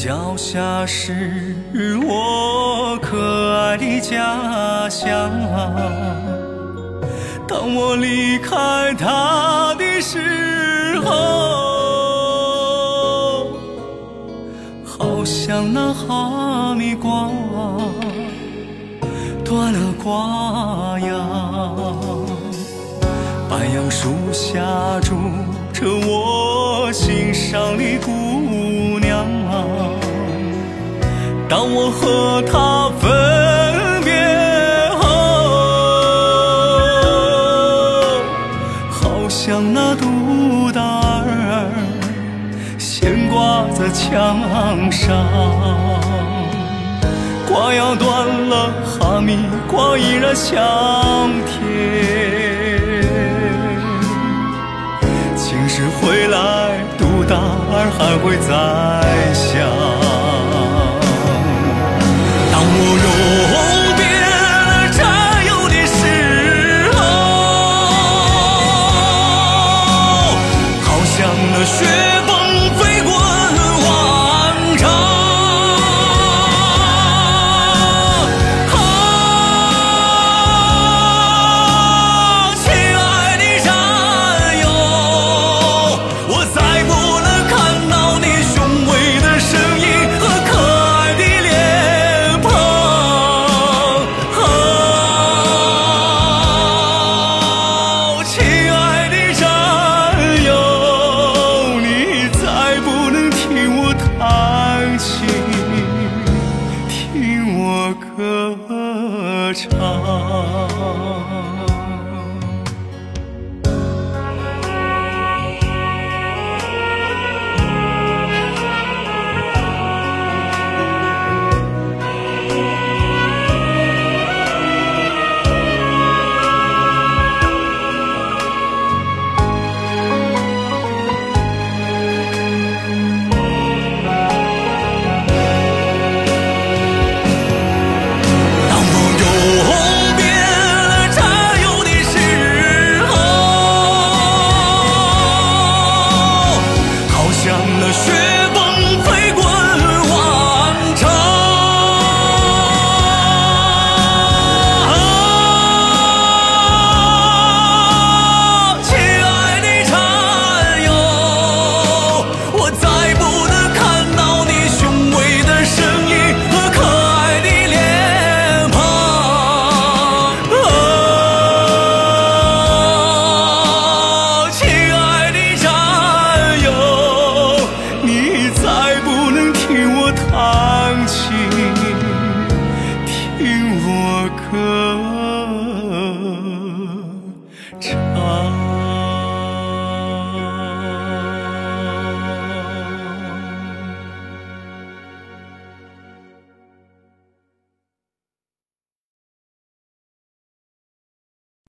脚下是我可爱的家乡。当我离开它的时候，好像那哈密瓜断了瓜秧。白杨树下住着我心上的姑娘，当我和她分别后，好像那杜达尔悬挂在墙上，瓜要断了，哈密瓜依然香甜。晴时回来，杜达尔还会再长。